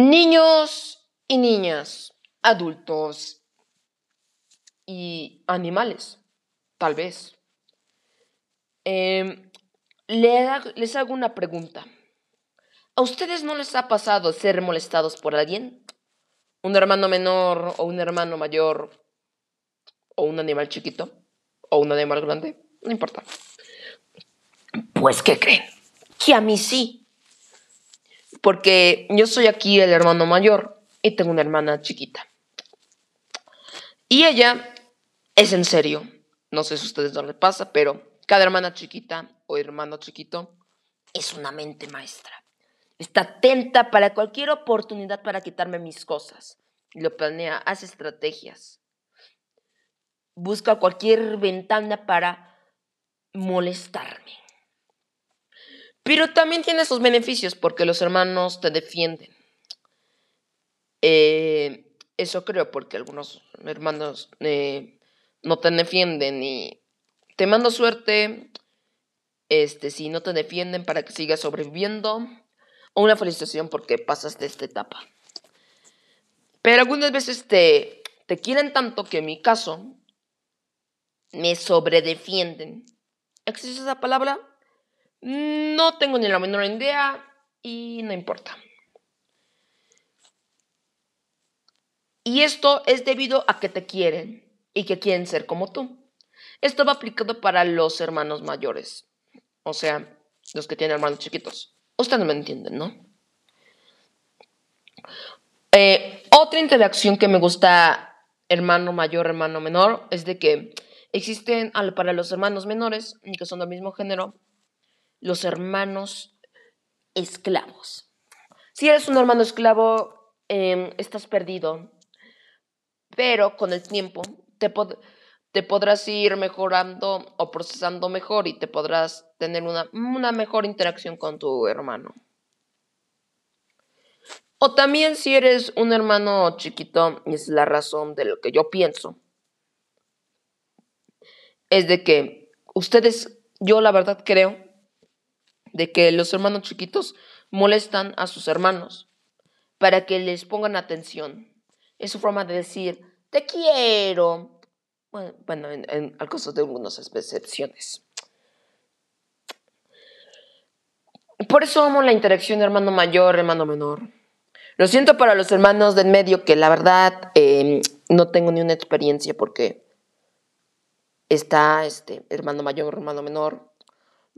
Niños y niñas, adultos y animales, tal vez. Em, les hago una pregunta. ¿A ustedes no les ha pasado ser molestados por alguien? ¿Un hermano menor o un hermano mayor? ¿O un animal chiquito? ¿O un animal grande? No importa. Pues, ¿qué creen? Que a mí sí. Porque yo soy aquí el hermano mayor y tengo una hermana chiquita. Y ella es en serio. No sé si a ustedes no pasa, pero cada hermana chiquita o hermano chiquito es una mente maestra. Está atenta para cualquier oportunidad para quitarme mis cosas. Lo planea, hace estrategias. Busca cualquier ventana para molestarme. Pero también tiene sus beneficios porque los hermanos te defienden. Eh, eso creo porque algunos hermanos eh, no te defienden y te mando suerte. Este, si no te defienden para que sigas sobreviviendo. O una felicitación porque pasas de esta etapa. Pero algunas veces te, te quieren tanto que en mi caso me sobredefienden. ¿Existe esa palabra? No tengo ni la menor idea y no importa. Y esto es debido a que te quieren y que quieren ser como tú. Esto va aplicado para los hermanos mayores, o sea, los que tienen hermanos chiquitos. Ustedes me entienden, ¿no? Eh, otra interacción que me gusta, hermano mayor, hermano menor, es de que existen para los hermanos menores, que son del mismo género, los hermanos esclavos. Si eres un hermano esclavo, em, estás perdido, pero con el tiempo te, te, podrás ir mejorando o procesando mejor y te podrás tener una, una mejor interacción con tu hermano. O también si eres un hermano chiquito, y es la razón de lo que yo pienso, es de que ustedes, yo la verdad creo de que los hermanos chiquitos molestan a sus hermanos para que les pongan atención. Es su forma de decir, te quiero. Bueno, en, al caso de algunas excepciones. Por eso amo la interacción hermano mayor, hermano menor. Lo siento para los hermanos del medio que la verdad em, no tengo ni una experiencia porque está este hermano mayor, hermano menor,